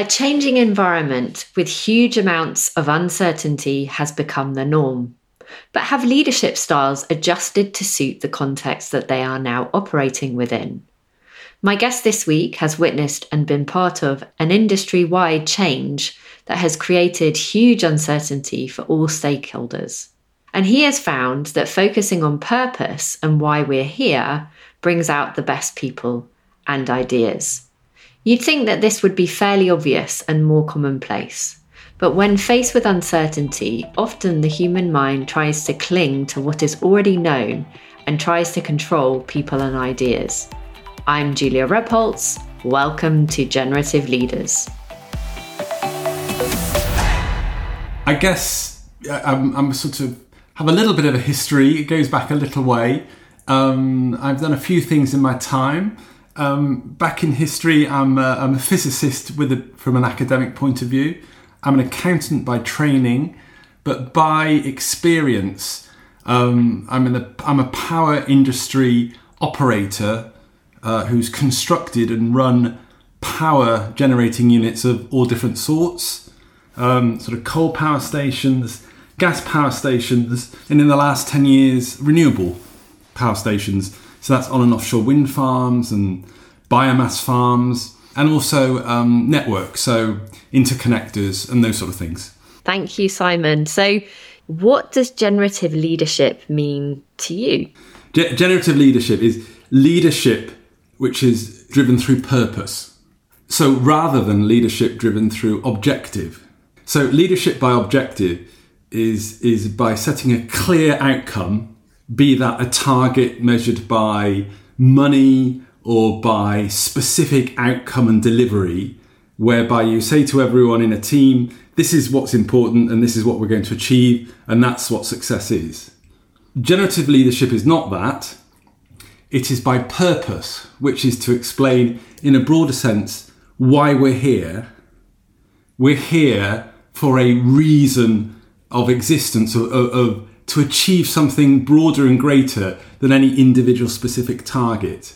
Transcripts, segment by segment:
A changing environment with huge amounts of uncertainty has become the norm. But have leadership styles adjusted to suit the context that they are now operating within? My guest this week has witnessed and been part of an industry wide change that has created huge uncertainty for all stakeholders. And he has found that focusing on purpose and why we're here brings out the best people and ideas. You'd think that this would be fairly obvious and more commonplace. But when faced with uncertainty, often the human mind tries to cling to what is already known and tries to control people and ideas. I'm Julia Rebholz. Welcome to Generative Leaders. I guess I'm, I'm, sort of have a little bit of a history. It goes back a little way. Um, I've done a few things in my time. Um, back in history, I'm a, I'm a physicist with a, from an academic point of view. I'm an accountant by training, but by experience, um, I'm, in the, I'm a power industry operator uh, who's constructed and run power generating units of all different sorts, um, sort of coal power stations, gas power stations, and in the last 10 years, renewable power stations. So that's on and offshore wind farms and biomass farms, and also um, networks, so interconnectors and those sort of things. Thank you, Simon. So, what does generative leadership mean to you? Ge- generative leadership is leadership which is driven through purpose. So rather than leadership driven through objective. So leadership by objective is, is by setting a clear outcome, be that a target measured by money or by specific outcome and delivery, whereby you say to everyone in a team, this is what's important and this is what we're going to achieve, and that's what success is. Generative leadership is not that. It is by purpose, which is to explain in a broader sense why we're here. We're here for a reason of existence, of, of, to achieve something broader and greater than any individual specific target.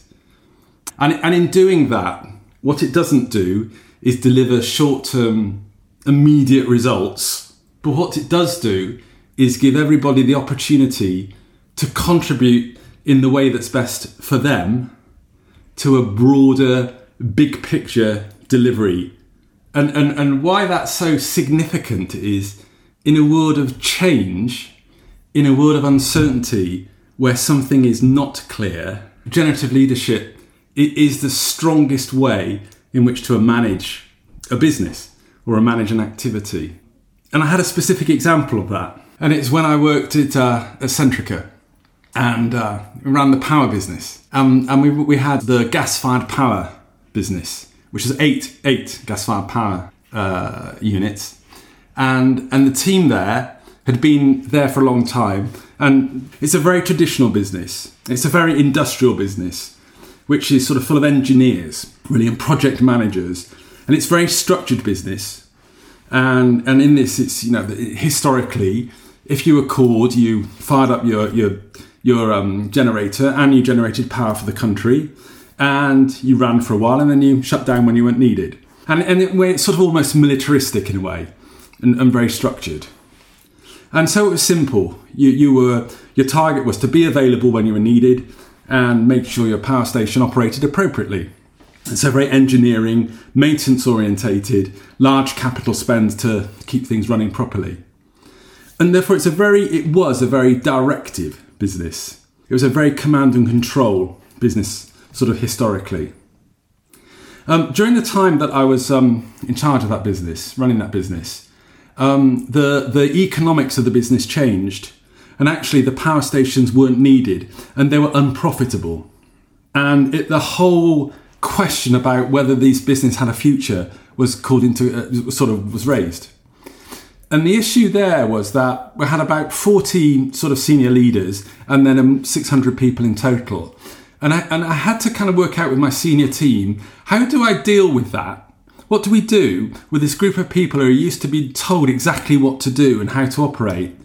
And, and in doing that, what it doesn't do is deliver short term, immediate results. But what it does do is give everybody the opportunity to contribute in the way that's best for them to a broader, big picture delivery. And, and, and why that's so significant is in a world of change, in a world of uncertainty, where something is not clear, generative leadership is the strongest way in which to manage a business or manage an activity. And I had a specific example of that. And it's when I worked at, uh, Centrica and uh, ran the power business. Um, and we, we had the gas fired power business, which is eight, eight gas fired power uh, units. And, and the team there had been there for a long time. And it's a very traditional business, it's a very industrial business, which is sort of full of engineers, really, and project managers. And it's very structured business. And, and in this, it's, you know, historically, if you were called, you fired up your, your your um, generator and you generated power for the country and you ran for a while and then you shut down when you weren't needed. And, and it, it's sort of almost militaristic in a way and, and very structured. And so it was simple. You, you were, your target was to be available when you were needed and make sure your power station operated appropriately. And so very engineering, maintenance orientated, large capital spend to keep things running properly. And therefore it's a very, it was a very directive business. It was a very command and control business, sort of historically. Um, during the time that I was um, in charge of that business, running that business, um, the, the economics of the business changed, and actually the power stations weren't needed and they were unprofitable. And it, the whole question about whether these business had a future was called into uh, sort of was raised. And the issue there was that we had about 40 sort of senior leaders and then um, 600 people in total. And I, and I had to kind of work out with my senior team how do I deal with that? What do we do with this group of people who are used to being told exactly what to do and how to operate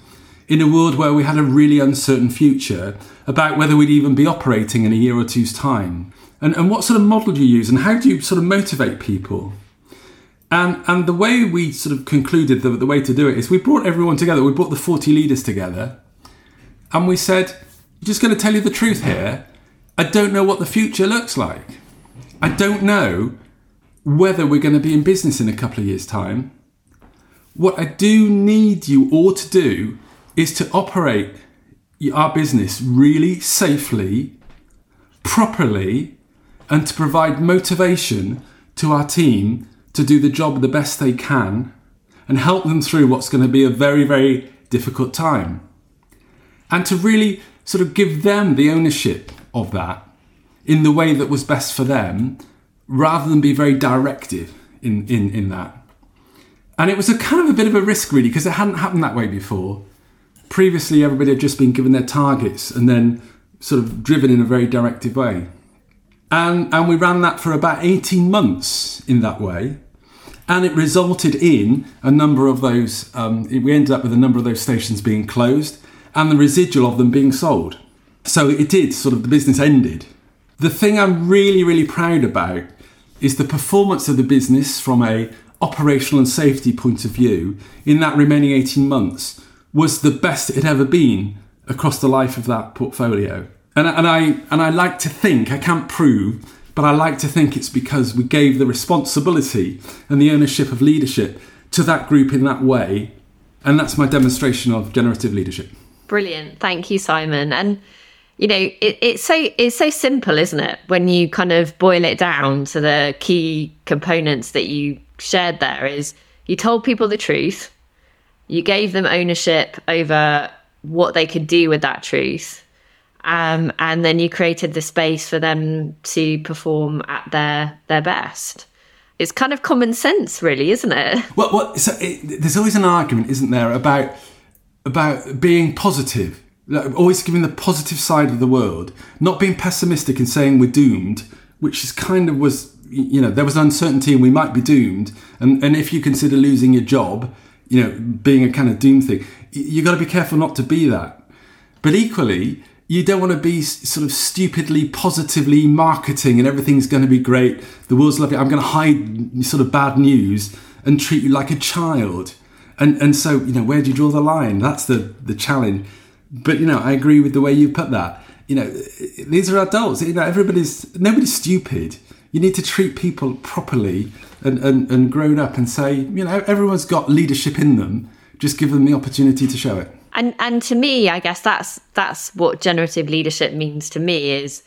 in a world where we had a really uncertain future about whether we'd even be operating in a year or two's time? And, and what sort of model do you use and how do you sort of motivate people? And, and the way we sort of concluded the, the way to do it is we brought everyone together. We brought the 40 leaders together and we said, "I'm just going to tell you the truth here. I don't know what the future looks like. I don't know whether we're going to be in business in a couple of years' time. What I do need you all to do is to operate our business really safely, properly, and to provide motivation to our team to do the job the best they can and help them through what's going to be a very, very difficult time. And to really sort of give them the ownership of that in the way that was best for them rather than be very directive in, in, in that. And it was a kind of a bit of a risk, really, because it hadn't happened that way before. Previously, everybody had just been given their targets and then sort of driven in a very directive way. And, and we ran that for about 18 months in that way. And it resulted in a number of those, um, we ended up with a number of those stations being closed and the residual of them being sold. So it did, sort of, the business ended. The thing I'm really, really proud about is the performance of the business from a operational and safety point of view in that remaining 18 months was the best it had ever been across the life of that portfolio. And, and I and I like to think I can't prove, but I like to think it's because we gave the responsibility and the ownership of leadership to that group in that way, and that's my demonstration of generative leadership. Brilliant, thank you, Simon. And you know, it, it's so it's so simple, isn't it? When you kind of boil it down to the key components that you shared there, is you told people the truth, you gave them ownership over what they could do with that truth um, and then you created the space for them to perform at their their best. It's kind of common sense, really, isn't it? Well, well so it, there's always an argument, isn't there, about about being positive, always giving the positive side of the world, not being pessimistic and saying we're doomed, which is kind of was you know there was uncertainty and we might be doomed, and and if you consider losing your job, you know, being a kind of doom thing, you've got to be careful not to be that. But equally, you don't want to be sort of stupidly positively marketing and everything's going to be great. The world's lovely. I'm going to hide sort of bad news and treat you like a child. And and so you know where do you draw the line? That's the the challenge. But you know I agree with the way you put that. You know these are adults. You know everybody's nobody's stupid. You need to treat people properly and, and, and grown up and say you know everyone's got leadership in them. Just give them the opportunity to show it and and to me i guess that's that's what generative leadership means to me is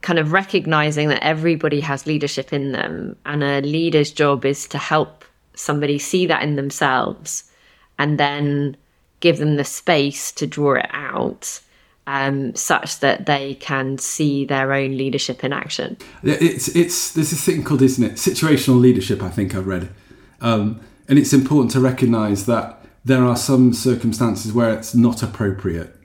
kind of recognizing that everybody has leadership in them and a leader's job is to help somebody see that in themselves and then give them the space to draw it out um, such that they can see their own leadership in action. It's it's there's this thing called isn't it situational leadership. I think I've read, um, and it's important to recognise that there are some circumstances where it's not appropriate,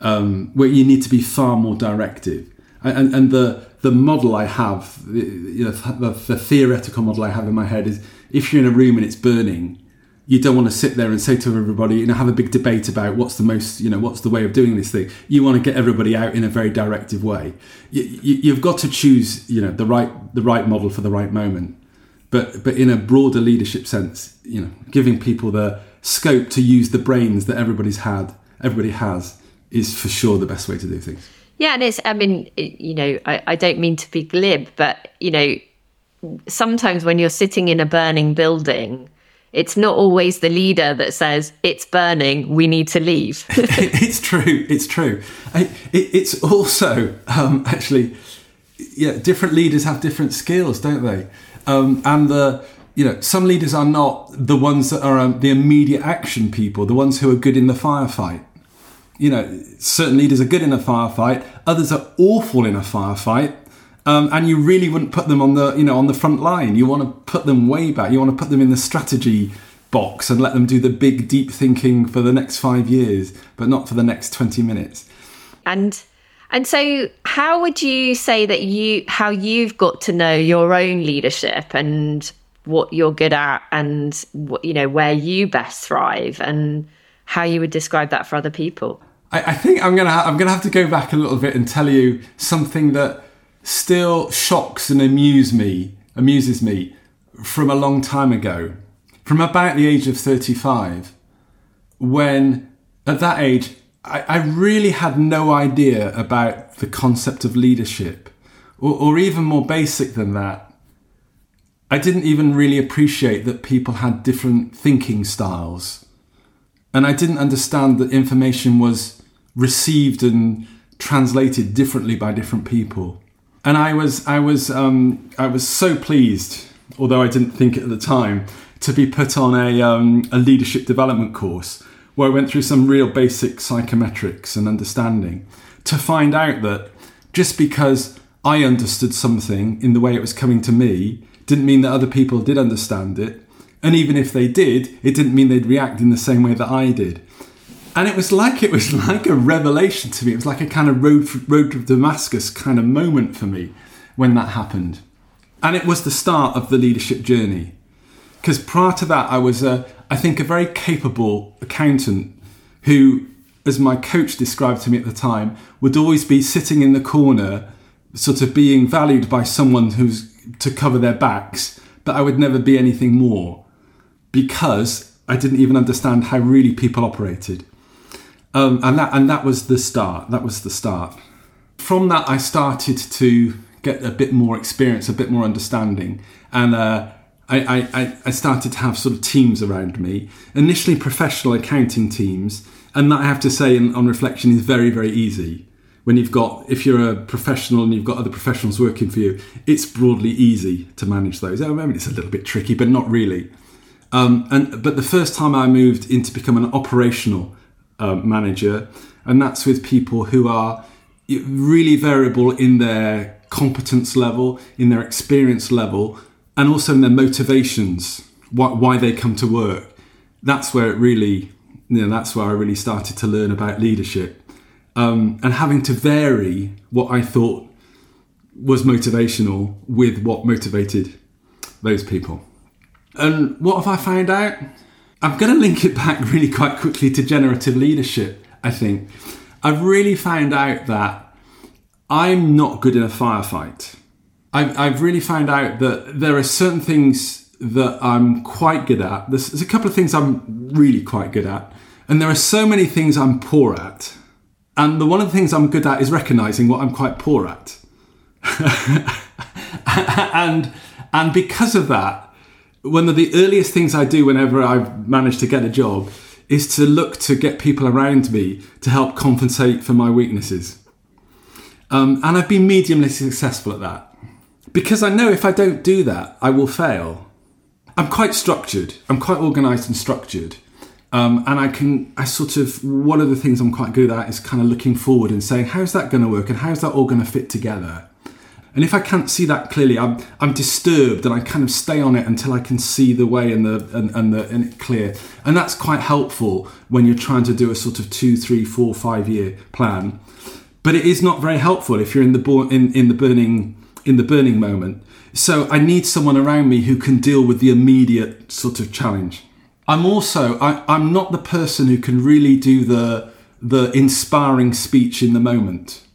um, where you need to be far more directive. And, and the the model I have, you know, the, the theoretical model I have in my head is if you're in a room and it's burning, you don't want to sit there and say to everybody, you know, have a big debate about what's the most, you know, what's the way of doing this thing. You want to get everybody out in a very directive way. You, have got to choose, you know, the right the right model for the right moment. But but in a broader leadership sense, you know, giving people the scope to use the brains that everybody's had, everybody has, is for sure the best way to do things. Yeah, and it's, I mean, you know, I, I don't mean to be glib, but, you know, sometimes when you're sitting in a burning building, it's not always the leader that says it's burning we need to leave. It's true it's true. It, it's also um, actually yeah different leaders have different skills don't they? Um, and the you know, some leaders are not the ones that are um, the immediate action people, the ones who are good in the firefight. You know, certain leaders are good in a firefight, others are awful in a firefight, um, and you really wouldn't put them on the you know on the front line. You want to put them way back. You want to put them in the strategy box and let them do the big deep thinking for the next five years, but not for the next twenty minutes. And and so, how would you say that you how you've got to know your own leadership and what you're good at and what, you know where you best thrive and how you would describe that for other people. I, I think I'm gonna ha- I'm gonna have to go back a little bit and tell you something that still shocks and amuse me amuses me from a long time ago, from about the age of 35, when at that age, I, I really had no idea about the concept of leadership, or, or even more basic than that. I didn't even really appreciate that people had different thinking styles. And I didn't understand that information was received and translated differently by different people. And I was, I was, um, I was so pleased, although I didn't think it at the time, to be put on a, um, a leadership development course where I went through some real basic psychometrics and understanding to find out that just because I understood something in the way it was coming to me didn't mean that other people did understand it. And even if they did, it didn't mean they'd react in the same way that I did. And it was like it was like a revelation to me. It was like a kind of road road to Damascus kind of moment for me when that happened. And it was the start of the leadership journey. Because prior to that, I was a, I think, a very capable accountant who, as my coach described to me at the time, would always be sitting in the corner, sort of being valued by someone who's to cover their backs, but I would never be anything more because I didn't even understand how really people operated. Um, and that and that was the start. That was the start. From that, I started to get a bit more experience, a bit more understanding, and uh, I, I, I started to have sort of teams around me. Initially, professional accounting teams, and that I have to say, in, on reflection, is very, very easy. When you've got, if you're a professional and you've got other professionals working for you, it's broadly easy to manage those. I mean, it's a little bit tricky, but not really. Um, and but the first time I moved into become an operational uh, manager, and that's with people who are really variable in their competence level, in their experience level, and also in their motivations, why, why they come to work. That's where it really, you know, that's where I really started to learn about leadership. Um, and having to vary what I thought was motivational with what motivated those people. And what have I found out? I'm going to link it back really quite quickly to generative leadership, I think. I've really found out that I'm not good in a firefight. I've, I've really found out that there are certain things that I'm quite good at. There's, there's a couple of things I'm really quite good at, and there are so many things I'm poor at. And the one of the things I'm good at is recognizing what I'm quite poor at. and and because of that, one of the earliest things I do whenever I've managed to get a job is to look to get people around me to help compensate for my weaknesses. Um, and I've been mediumly successful at that because I know if I don't do that, I will fail. I'm quite structured. I'm quite organised and structured. Um, and I can, I sort of, one of the things I'm quite good at is kind of looking forward and saying, how's that going to work and how's that all going to fit together? And if I can't see that clearly, I'm, I'm disturbed and I kind of stay on it until I can see the way and the and, and the and it clear. And that's quite helpful when you're trying to do a sort of two, three, four, five year plan. But it is not very helpful if you're in the in, in the burning in the burning moment. So I need someone around me who can deal with the immediate sort of challenge. I'm also I, I'm not the person who can really do the the inspiring speech in the moment.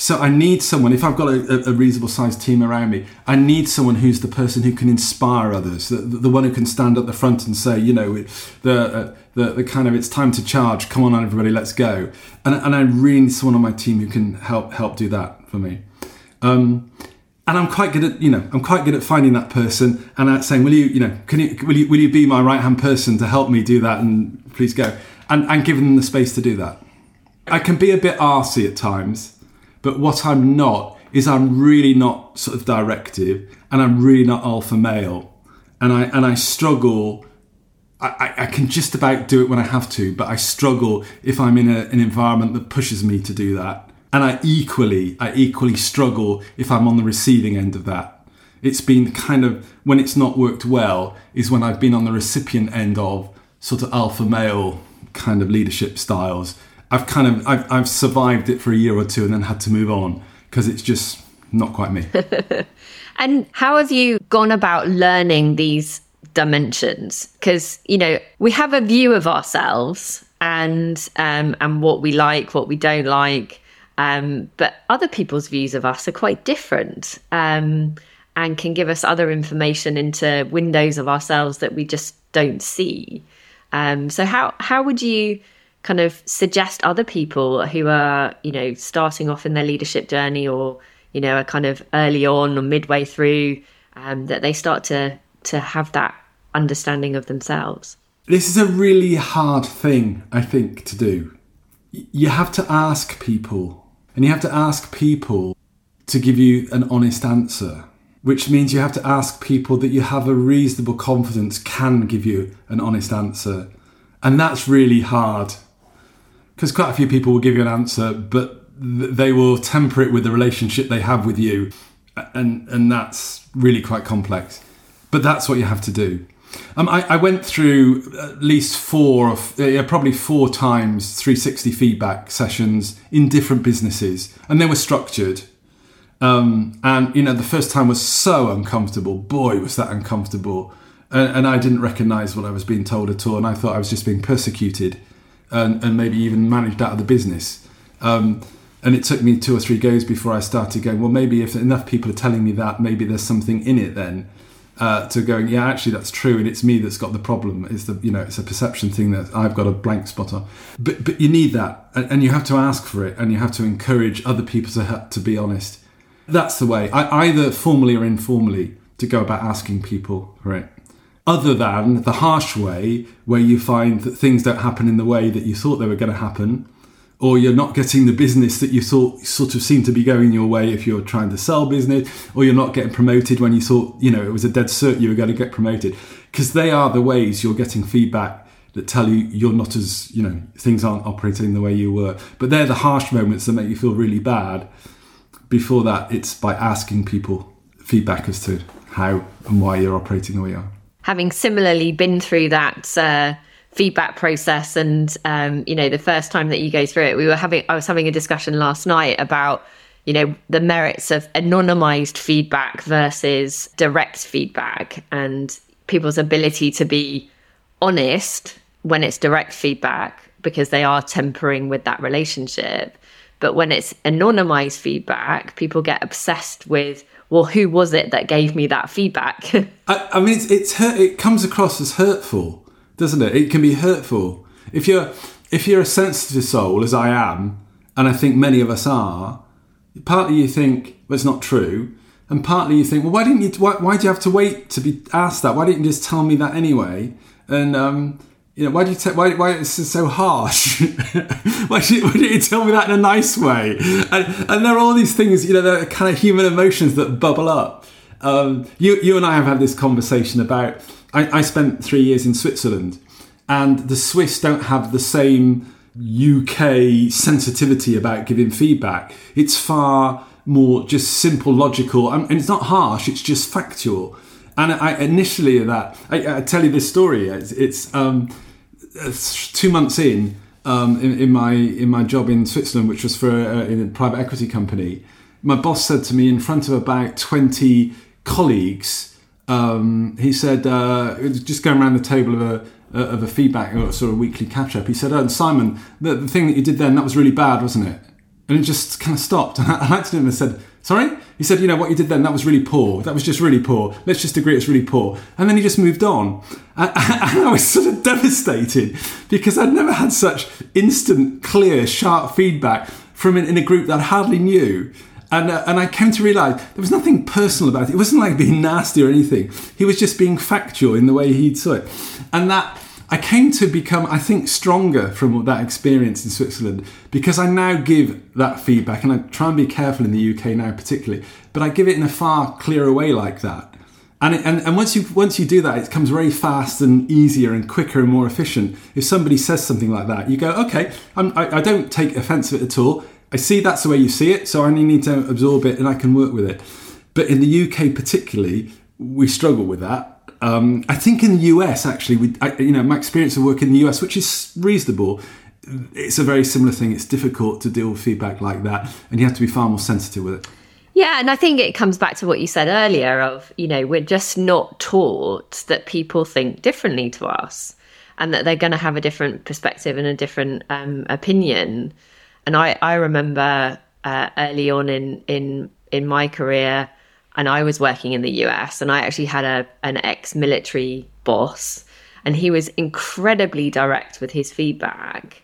So I need someone. If I've got a, a reasonable sized team around me, I need someone who's the person who can inspire others, the, the one who can stand at the front and say, you know, the, uh, the the kind of it's time to charge. Come on, everybody, let's go. And, and I really need someone on my team who can help help do that for me. Um, and I'm quite good at, you know, I'm quite good at finding that person and saying, will you, you know, can you, will you, will you be my right hand person to help me do that? And please go, and and giving them the space to do that. I can be a bit arsy at times, but what I'm not is I'm really not sort of directive, and I'm really not alpha male, and I and I struggle. I, I can just about do it when I have to, but I struggle if I'm in a, an environment that pushes me to do that and I equally I equally struggle if I'm on the receiving end of that. It's been kind of when it's not worked well is when I've been on the recipient end of sort of alpha male kind of leadership styles. I've kind of I've, I've survived it for a year or two and then had to move on because it's just not quite me. and how have you gone about learning these dimensions? Because you know we have a view of ourselves and um, and what we like, what we don't like um, but other people's views of us are quite different. Um, and can give us other information into windows of ourselves that we just don't see. Um, so how how would you kind of suggest other people who are you know starting off in their leadership journey or you know are kind of early on or midway through um, that they start to to have that understanding of themselves? This is a really hard thing, I think, to do. You have to ask people, and you have to ask people to give you an honest answer which means you have to ask people that you have a reasonable confidence can give you an honest answer. And that's really hard because quite a few people will give you an answer, but they will temper it with the relationship they have with you. And, and that's really quite complex. But that's what you have to do. Um, I, I, went through at least four, of, uh, probably four times 360 feedback sessions in different businesses, and they were structured. Um, and you know, the first time was so uncomfortable. Boy, was that uncomfortable. And, and, I didn't recognise what I was being told at all, and I thought I was just being persecuted, and, and maybe even managed out of the business. Um, and it took me two or three goes before I started going. Well, maybe if enough people are telling me that, maybe there's something in it then. Uh, to going, yeah, actually that's true, and it's me that's got the problem. It's the you know it's a perception thing that I've got a blank spot on. But but you need that, and, and you have to ask for it, and you have to encourage other people to to be honest that's the way, I, either formally or informally, to go about asking people for it. Other than the harsh way, where you find that things don't happen in the way that you thought they were going to happen, or you're not getting the business that you thought sort of seemed to be going your way if you're trying to sell business, or you're not getting promoted when you thought, you know, it was a dead cert you were going to get promoted. Because they are the ways you're getting feedback that tell you you're not as, you know, things aren't operating the way you were. But they're the harsh moments that make you feel really bad before that, it's by asking people feedback as to how and why you're operating the way you are. Having similarly been through that uh, feedback process, and um, you know, the first time that you go through it, we were having I was having a discussion last night about you know the merits of anonymized feedback versus direct feedback, and people's ability to be honest when it's direct feedback because they are tempering with that relationship. But when it's anonymized feedback, people get obsessed with, well, who was it that gave me that feedback? I, I, mean, it's, it's hurt, it comes across as hurtful, doesn't it? It can be hurtful if you're if you're a sensitive soul, as I am, and I think many of us are. Partly you think, well, it's not true, and partly you think, well, why didn't you? Why, why do you have to wait to be asked that? Why didn't you just tell me that anyway? And um, you know, why do you te- why why is this so harsh? why, did, why you tell me that in a nice way? And, and there are all these things, you know, the kind of human emotions that bubble up. Um, you you and I have had this conversation about. I, I spent three years in Switzerland, and the Swiss don't have the same UK sensitivity about giving feedback. It's far more just simple, logical, and it's not harsh. It's just factual. And I initially that I, I tell you this story. It's, it's um, two months in, um, in, in, my in my job in Switzerland, which was for a, in a private equity company, my boss said to me in front of about twenty colleagues, um, he said, uh, just going around the table of a of a feedback or sort of weekly catch up. He said, "Oh, Simon, the, the thing that you did then that was really bad, wasn't it?" And it just kind of stopped. And I, I looked at him and said, Sorry? He said, you know, what you did then, that was really poor. That was just really poor. Let's just agree it's really poor. And then he just moved on. And, I was sort of devastated because I'd never had such instant, clear, sharp feedback from in, in a group that I hardly knew. And, uh, and I came to realise there was nothing personal about it. It wasn't like being nasty or anything. He was just being factual in the way he saw it. And that I came to become, I think, stronger from that experience in Switzerland because I now give that feedback, and I try and be careful in the UK now, particularly, but I give it in a far clearer way like that. And, it, and, and once you once you do that, it comes very fast and easier and quicker and more efficient. If somebody says something like that, you go, okay, I'm, I, I don't take offence of it at all. I see that's the way you see it, so I only need to absorb it and I can work with it. But in the UK, particularly, we struggle with that um, I think in the US, actually, we, I, you know, my experience of work in the US, which is reasonable, it's a very similar thing. It's difficult to deal with feedback like that, and you have to be far more sensitive with it. Yeah, and I think it comes back to what you said earlier of, you know, we're just not taught that people think differently to us and that they're going to have a different perspective and a different um, opinion. And I, I remember uh, early on in, in, in my career, and I was working in the US, and I actually had a an ex military boss, and he was incredibly direct with his feedback.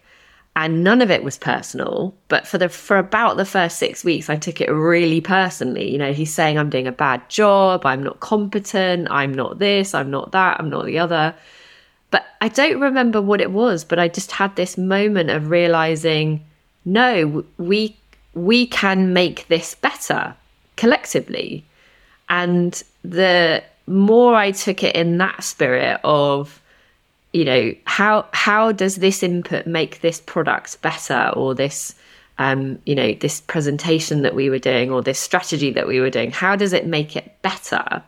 And none of it was personal but for the for about the first 6 weeks I took it really personally. You know he's saying I'm doing a bad job. I'm not competent. I'm not this. I'm not that. I'm not the other. But I don't remember what it was but I just had this moment of realizing no we we can make this better collectively and the more I took it in that spirit of you know how how does this input make this product better or this um, you know this presentation that we were doing or this strategy that we were doing how does it make it better?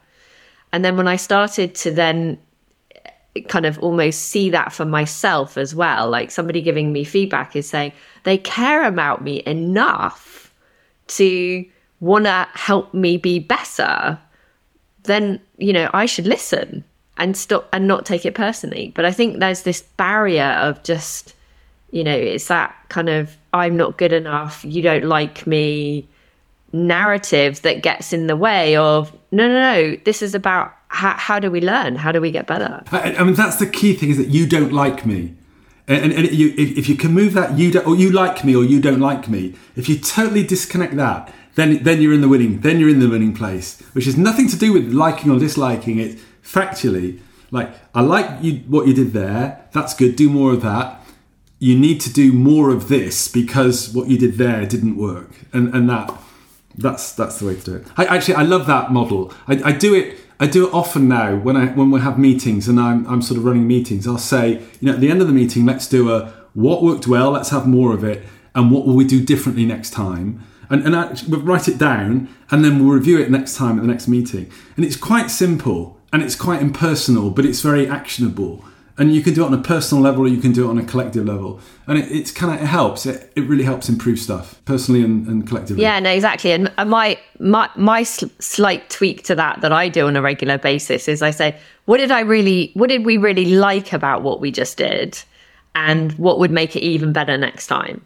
And then when i started to then kind of almost see that for myself as well like somebody giving me feedback is saying they care about me enough to want to help me be better then you know i should listen and stop and not take it personally. But I think there's this barrier of just, you know, it's that kind of I'm not good enough, you don't like me narrative that gets in the way of no, no, no. This is about how, how do we learn? How do we get better? I, I mean, that's the key thing is that you don't like me. And, and, and you, if, if, you can move that, you don't, or you like me, or you don't like me. If you totally disconnect that, then then you're in the winning. Then you're in the winning place, which has nothing to do with liking or disliking. It factually, like I like you what you did there. That's good. Do more of that. You need to do more of this because what you did there didn't work, and and that that's that's the way to do it. I actually I love that model. I, I do it. I do it often now when I when we have meetings and I'm I'm sort of running meetings. I'll say, you know, at the end of the meeting, let's do a what worked well. Let's have more of it, and what will we do differently next time? And, and we'll write it down, and then we'll review it next time at the next meeting. And it's quite simple and it's quite impersonal, but it's very actionable. And you can do it on a personal level, or you can do it on a collective level, and it, it's kind of it helps. It, it really helps improve stuff personally and, and collectively. Yeah, no, exactly. And my my my slight tweak to that that I do on a regular basis is I say, what did I really, what did we really like about what we just did, and what would make it even better next time?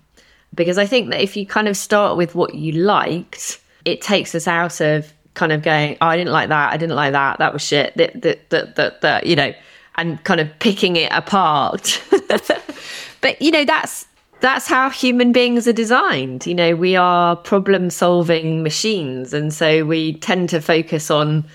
Because I think that if you kind of start with what you liked, it takes us out of kind of going, oh, I didn't like that, I didn't like that, that was shit, that, that, that, that, that you know, and kind of picking it apart. but, you know, that's, that's how human beings are designed. You know, we are problem solving machines. And so we tend to focus on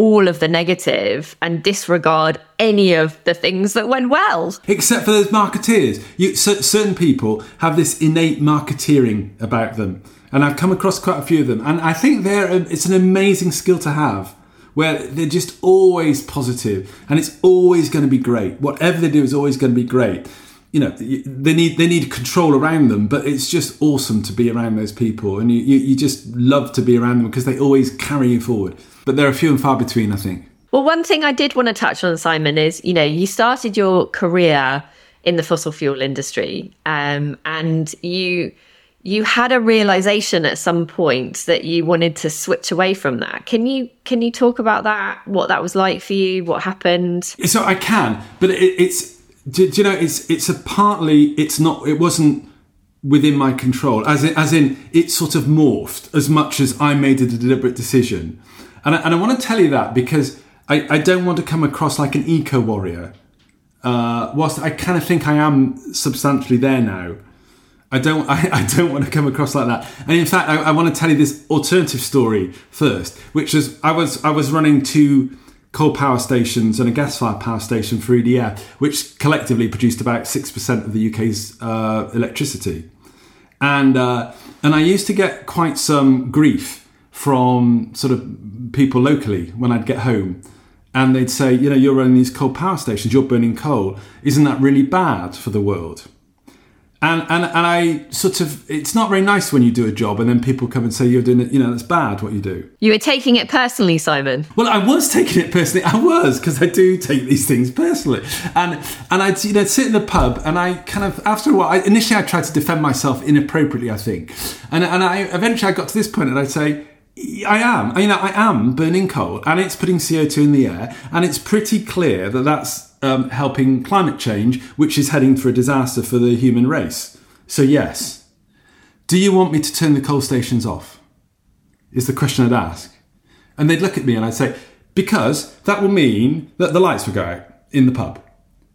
all of the negative and disregard any of the things that went well. Except for those marketeers. You, certain people have this innate marketeering about them and I've come across quite a few of them, and I think they're it's an amazing skill to have, where they're just always positive, and it's always going to be great. Whatever they do is always going to be great. You know, they need they need control around them, but it's just awesome to be around those people, and you, you, you just love to be around them because they always carry you forward. But they're a few and far between, I think. Well, one thing I did want to touch on, Simon, is you know you started your career in the fossil fuel industry, um, and you you had a realization at some point that you wanted to switch away from that. Can you can you talk about that? What that was like for you? What happened? So I can, but it, it's do, do, you know it's it's a partly it's not it wasn't within my control as in, as in it sort of morphed as much as I made a deliberate decision, and I, and I want to tell you that because I, I don't want to come across like an eco warrior. Uh, whilst I kind of think I am substantially there now I don't. I, I, don't want to come across like that. And in fact, I, I, want to tell you this alternative story first, which is I was I was running two coal power stations and a gas-fired power station for EDF, which collectively produced about six percent of the UK's uh, electricity. And uh, and I used to get quite some grief from sort of people locally when I'd get home. And they'd say, you know, you're running these coal power stations, you're burning coal. Isn't that really bad for the world? And and and I sort of it's not very nice when you do a job and then people come and say you're doing it you know that's bad what you do. You were taking it personally, Simon. Well, I was taking it personally. I was because I do take these things personally, and and I'd you know sit in the pub and I kind of after a while I, initially I tried to defend myself inappropriately I think, and and I eventually I got to this point and I'd say. I am. You know, I am burning coal, and it's putting CO two in the air, and it's pretty clear that that's um, helping climate change, which is heading for a disaster for the human race. So, yes. Do you want me to turn the coal stations off? Is the question I'd ask. And they'd look at me and I'd say, because that will mean that the lights will go out in the pub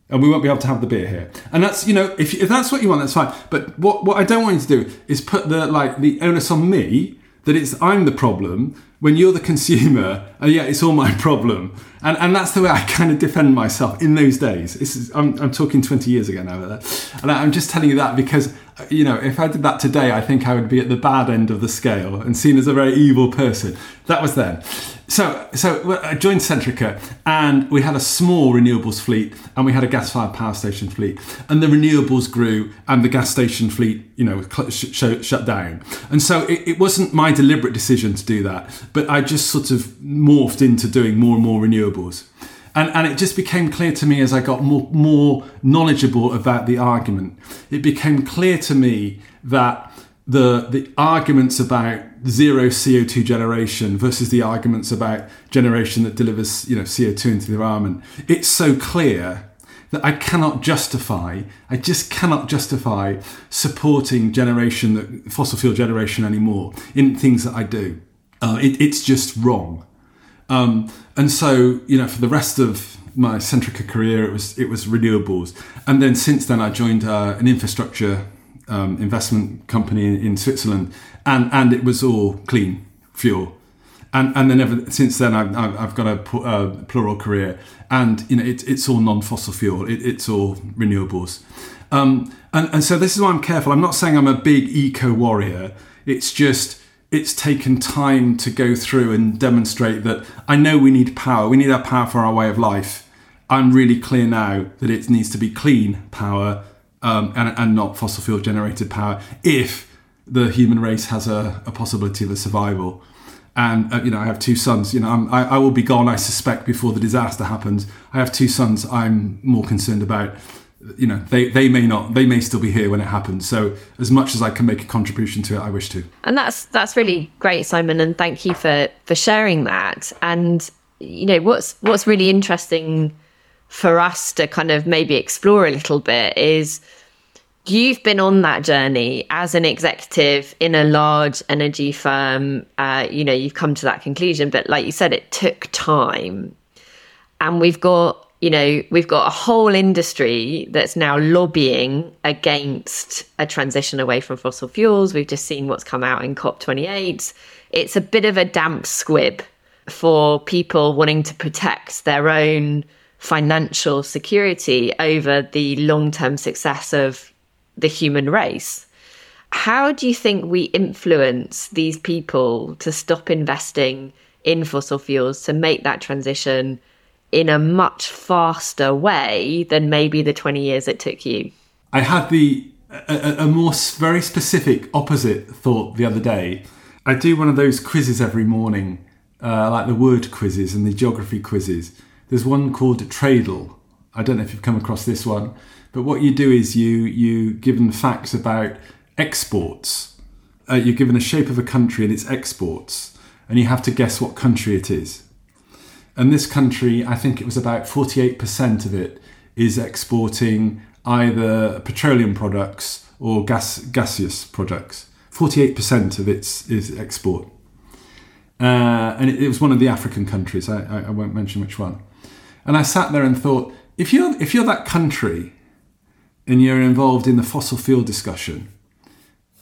and we won't be able to have the beer here. And that's you know if, if that's what you want, that's fine. But what what I don't want you to do is put the like the onus on me that it's I'm the problem when you're the consumer and uh, yeah it's all my problem. And and that's the way I kind of defend myself in those days. Is I'm, I'm talking 20 years ago now uh, and I'm just telling you that because uh, you know if I did that today I think I would be at the bad end of the scale and seen as a very evil person. That was then. So, so I joined Centrica, and we had a small renewables fleet, and we had a gas-fired power station fleet, and the renewables grew, and the gas station fleet, you know, sh- sh- shut down. And so it, it, wasn't my deliberate decision to do that, but I just sort of morphed into doing more and more renewables. And, and it just became clear to me as I got more, more knowledgeable about the argument. It became clear to me that the the arguments about zero CO2 generation versus the arguments about generation that delivers you know CO2 into the environment it's so clear that I cannot justify I just cannot justify supporting generation that fossil fuel generation anymore in things that I do uh, it, it's just wrong um, and so you know for the rest of my Centrica career it was it was renewables and then since then I joined uh, an infrastructure um, investment company in, in, Switzerland, and and it was all clean fuel. And, and then ever since then, I've, I've got a uh, plural career, and you know it, it's all non-fossil fuel. It, it's all renewables, um, and and so this is why I'm careful. I'm not saying I'm a big eco warrior. It's just it's taken time to go through and demonstrate that I know we need power. We need our power for our way of life. I'm really clear now that it needs to be clean power um, and, and, not fossil fuel generated power if the human race has a, a possibility of a survival. And uh, you know, I have two sons. You know, I, I will be gone. I suspect before the disaster happens. I have two sons. I'm more concerned about. You know, they, they may not, they may still be here when it happens. So, as much as I can make a contribution to it, I wish to. And that's that's really great, Simon. And thank you for for sharing that. And you know, what's what's really interesting for us to kind of maybe explore a little bit is you've been on that journey as an executive in a large energy firm. Uh, you know, you've come to that conclusion, but like you said, it took time. And we've got, you know, we've got a whole industry that's now lobbying against a transition away from fossil fuels. We've just seen what's come out in COP28. It's a bit of a damp squib for people wanting to protect their own financial security over the long term success of the human race. How do you think we influence these people to stop investing in fossil fuels to make that transition in a much faster way than maybe the 20 years it took you? I had the a, a more very specific opposite thought the other day. I do one of those quizzes every morning, uh, like the word quizzes and the geography quizzes. There's one called Tradle. I don't know if you've come across this one, but what you do is you you given facts about exports. Uh, you're given a shape of a country and its exports, and you have to guess what country it is. And this country, I think it was about 48% of it is exporting either petroleum products or gas gaseous products. 48% of its is export. Uh, and it, it, was one of the African countries. I, I, I won't mention which one. And I sat there and thought, if you're if you're that country and you're involved in the fossil fuel discussion,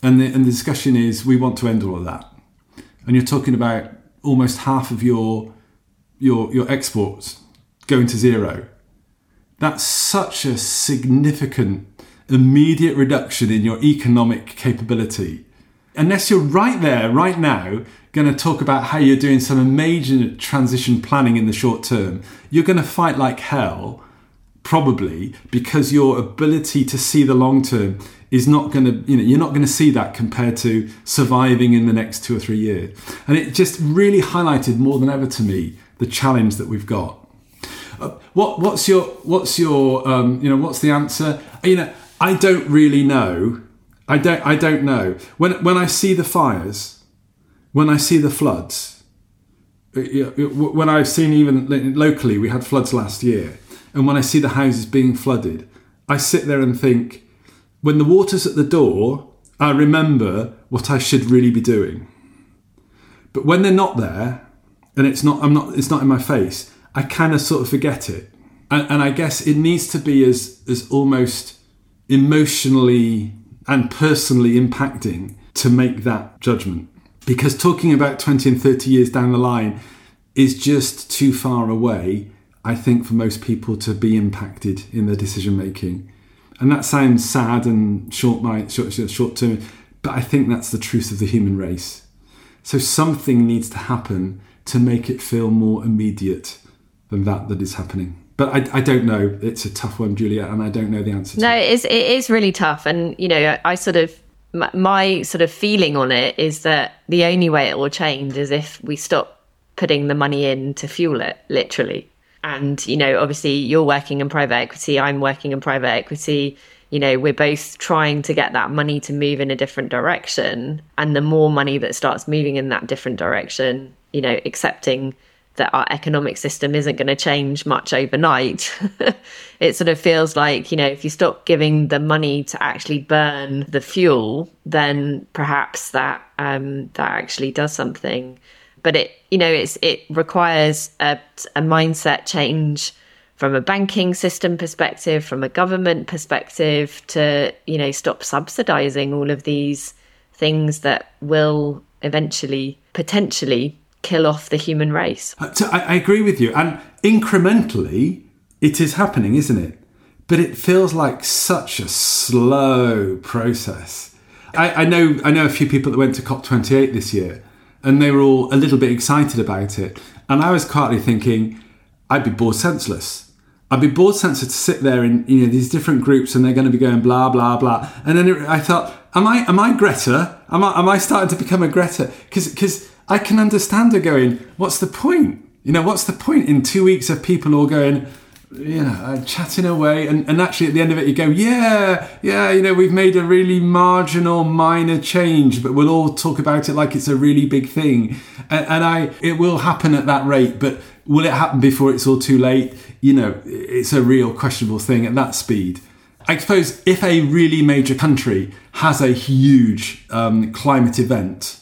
and the, and the discussion is we want to end all of that, and you're talking about almost half of your your your exports going to zero. That's such a significant immediate reduction in your economic capability. Unless you're right there, right now, going to talk about how you're doing some major transition planning in the short term, you're going to fight like hell probably because your ability to see the long term is not going to you know you're not going to see that compared to surviving in the next two or three years and it just really highlighted more than ever to me the challenge that we've got. Uh, what what's your what's your um, you know what's the answer? You know i don't really know. I don't i don't know. When when i see the fires when i see the floods uh, when i've seen even locally we had floods last year and when I see the houses being flooded, I sit there and think, when the water's at the door, I remember what I should really be doing. But when they're not there, and it's not I'm not it's not in my face, I kind of sort of forget it. And, and I guess it needs to be as as almost emotionally and personally impacting to make that judgment. Because talking about 20 and 30 years down the line is just too far away, I think, for most people to be impacted in their decision making. And that sounds sad and short, short, short term, but I think that's the truth of the human race. So something needs to happen to make it feel more immediate than that that is happening. But I, I don't know. It's a tough one, Julia, and I don't know the answer. no, it is. It is really tough, and you know, I sort of my, my sort of feeling on it is that the only way it will change is if we stop putting the money in to fuel it, literally. And you know, obviously, you're working in private equity. I'm working in private equity you know, we're both trying to get that money to move in a different direction. And the more money that starts moving in that different direction, you know, accepting that our economic system isn't going to change much overnight. it sort of feels like, you know, if you stop giving the money to actually burn the fuel, then perhaps that um, that actually does something. But it, you know, it's it requires a, a mindset change from a banking system perspective, from a government perspective, to you know stop subsidizing all of these things that will eventually potentially kill off the human race. Uh, I, I agree with you, and incrementally, it is happening, isn't it? But it feels like such a slow process. I, I know I know a few people that went to COP28 this year, and they were all a little bit excited about it. And I was quietly thinking, I'd be bored senseless. I'd be bored senseless to sit there in you know these different groups and they're going to be going blah blah blah. And then it, I thought, am I am I Greta? Am I am I starting to become a Greta? Because because I can understand her going, what's the point? You know, what's the point in two weeks of people all going, you know, uh, chatting away, and, and actually at the end of it, you go, yeah, yeah, you know, we've made a really marginal, minor change, but we'll all talk about it like it's a really big thing, and, and I, it will happen at that rate, but will it happen before it's all too late? You know, it's a real questionable thing at that speed. I suppose if a really major country has a huge um, climate event,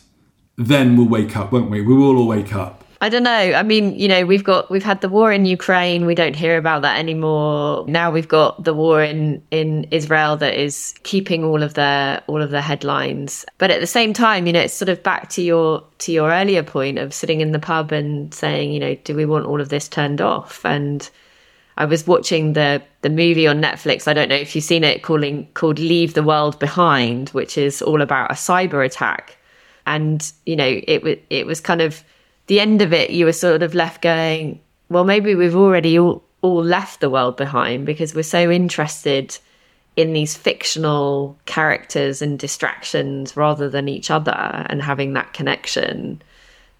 then we'll wake up, won't we? We will all wake up I don't know. I mean, you know, we've got we've had the war in Ukraine. We don't hear about that anymore. Now we've got the war in in Israel that is keeping all of their all of the headlines. But at the same time, you know, it's sort of back to your to your earlier point of sitting in the pub and saying, you know, do we want all of this turned off? And I was watching the the movie on Netflix. I don't know if you've seen it, calling called Leave the World Behind, which is all about a cyber attack. And you know, it was it was kind of the end of it, you were sort of left going, well, maybe we've already all, all left the world behind because we're so interested in these fictional characters and distractions rather than each other and having that connection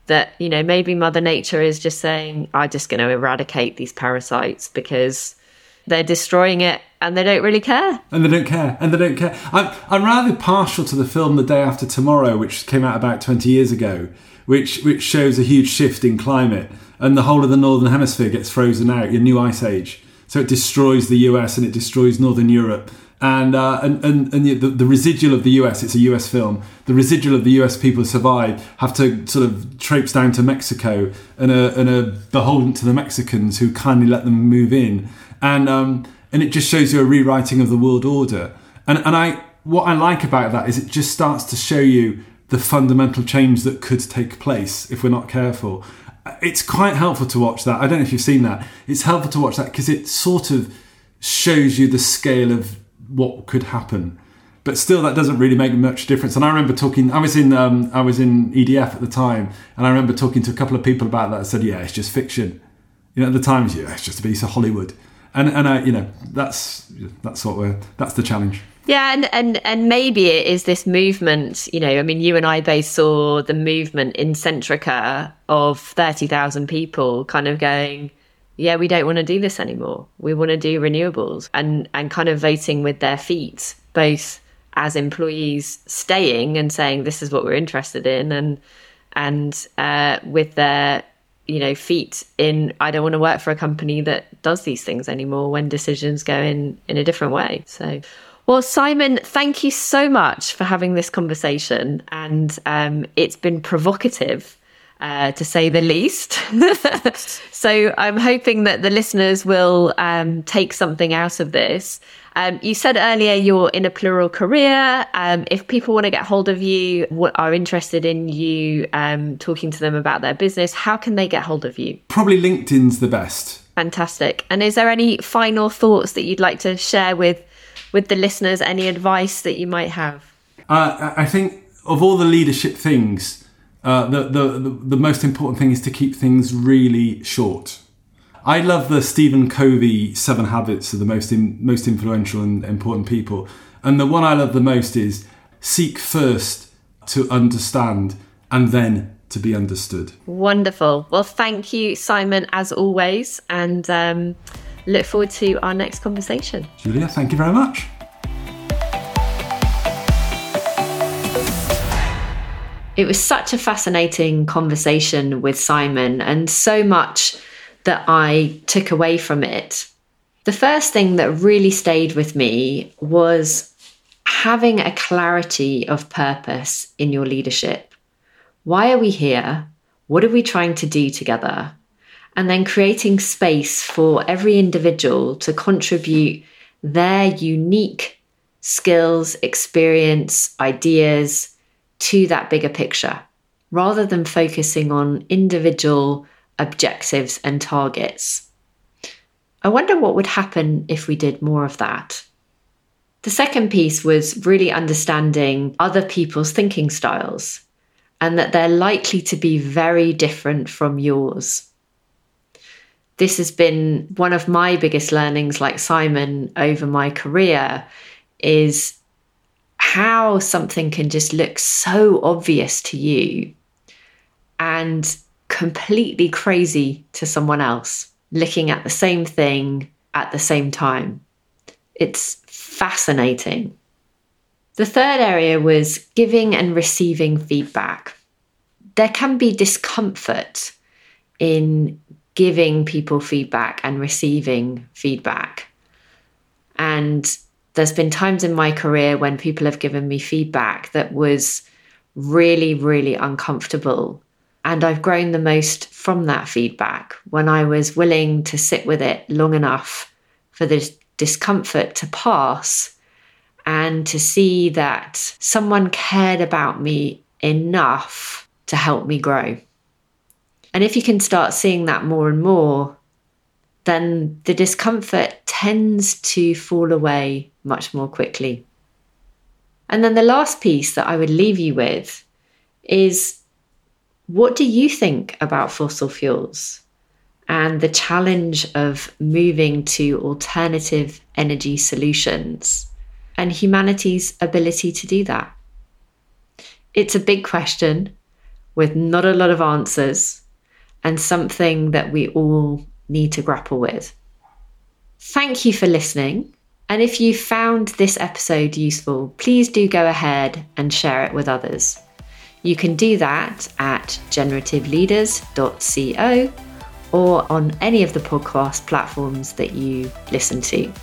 that you know maybe mother nature is just saying i'm just going to eradicate these parasites because they're destroying it and they don't really care and they don't care and they don't care. I'm, I'm rather partial to the film the day after tomorrow which came out about 20 years ago which which shows a huge shift in climate, and the whole of the northern hemisphere gets frozen out. Your new ice age, so it destroys the US and it destroys northern Europe. And, uh, and and and the, the residual of the US, it's a US film. The residual of the US people survive have to sort of traipse down to Mexico and are, and are beholden to the Mexicans who kindly let them move in. And um, and it just shows you a rewriting of the world order. And and I what I like about that is it just starts to show you the fundamental change that could take place if we're not careful. It's quite helpful to watch that. I don't know if you've seen that. It's helpful to watch that because it sort of shows you the scale of what could happen. But still, that doesn't really make much difference. And I remember talking. I was in um, I was in EDF at the time, and I remember talking to a couple of people about that. I said, "Yeah, it's just fiction." You know, at the time, yeah, it's just a piece of Hollywood. And and I, you know, that's that's what we're that's the challenge. Yeah, and, and and maybe it is this movement. You know, I mean, you and I both saw the movement in Centrica of thirty thousand people, kind of going, "Yeah, we don't want to do this anymore. We want to do renewables," and and kind of voting with their feet, both as employees staying and saying, "This is what we're interested in," and and uh, with their you know feet in i don't want to work for a company that does these things anymore when decisions go in in a different way so well, Simon, thank you so much for having this conversation. And um, it's been provocative uh, to say the least. so I'm hoping that the listeners will um, take something out of this. Um, you said earlier you're in a plural career. Um, if people want to get hold of you, are interested in you um, talking to them about their business, how can they get hold of you? Probably LinkedIn's the best. Fantastic. And is there any final thoughts that you'd like to share with with the listeners? Any advice that you might have? Uh, I think of all the leadership things, uh, the, the, the the most important thing is to keep things really short. I love the Stephen Covey Seven Habits of the most in, most influential and important people, and the one I love the most is seek first to understand and then to be understood. Wonderful. Well, thank you, Simon, as always, and um, look forward to our next conversation. Julia, thank you very much. It was such a fascinating conversation with Simon, and so much that I took away from it. The first thing that really stayed with me was having a clarity of purpose in your leadership. Why are we here? What are we trying to do together? And then creating space for every individual to contribute their unique skills, experience, ideas to that bigger picture, rather than focusing on individual objectives and targets. I wonder what would happen if we did more of that. The second piece was really understanding other people's thinking styles and that they're likely to be very different from yours. This has been one of my biggest learnings, like Simon, over my career, is how something can just look so obvious to you and completely crazy to someone else looking at the same thing at the same time. It's fascinating. The third area was giving and receiving feedback. There can be discomfort in giving people feedback and receiving feedback. And there's been times in my career when people have given me feedback that was really, really uncomfortable and I've grown the most from that feedback when I was willing to sit with it long enough for the discomfort to pass and to see that someone cared about me enough to help me grow. And if you can start seeing that more and more, then the discomfort tends to fall away much more quickly. And then the last piece that I would leave you with is what do you think about fossil fuels and the challenge of moving to alternative energy solutions and humanity's ability to do that? It's a big question with not a lot of answers and something that we all need to grapple with. Thank you for listening. And if you found this episode useful, please do go ahead and share it with others. You can do that at generativeleaders.co or on any of the podcast platforms that you listen to.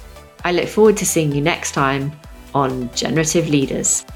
I look forward to seeing you next time on Generative Leaders.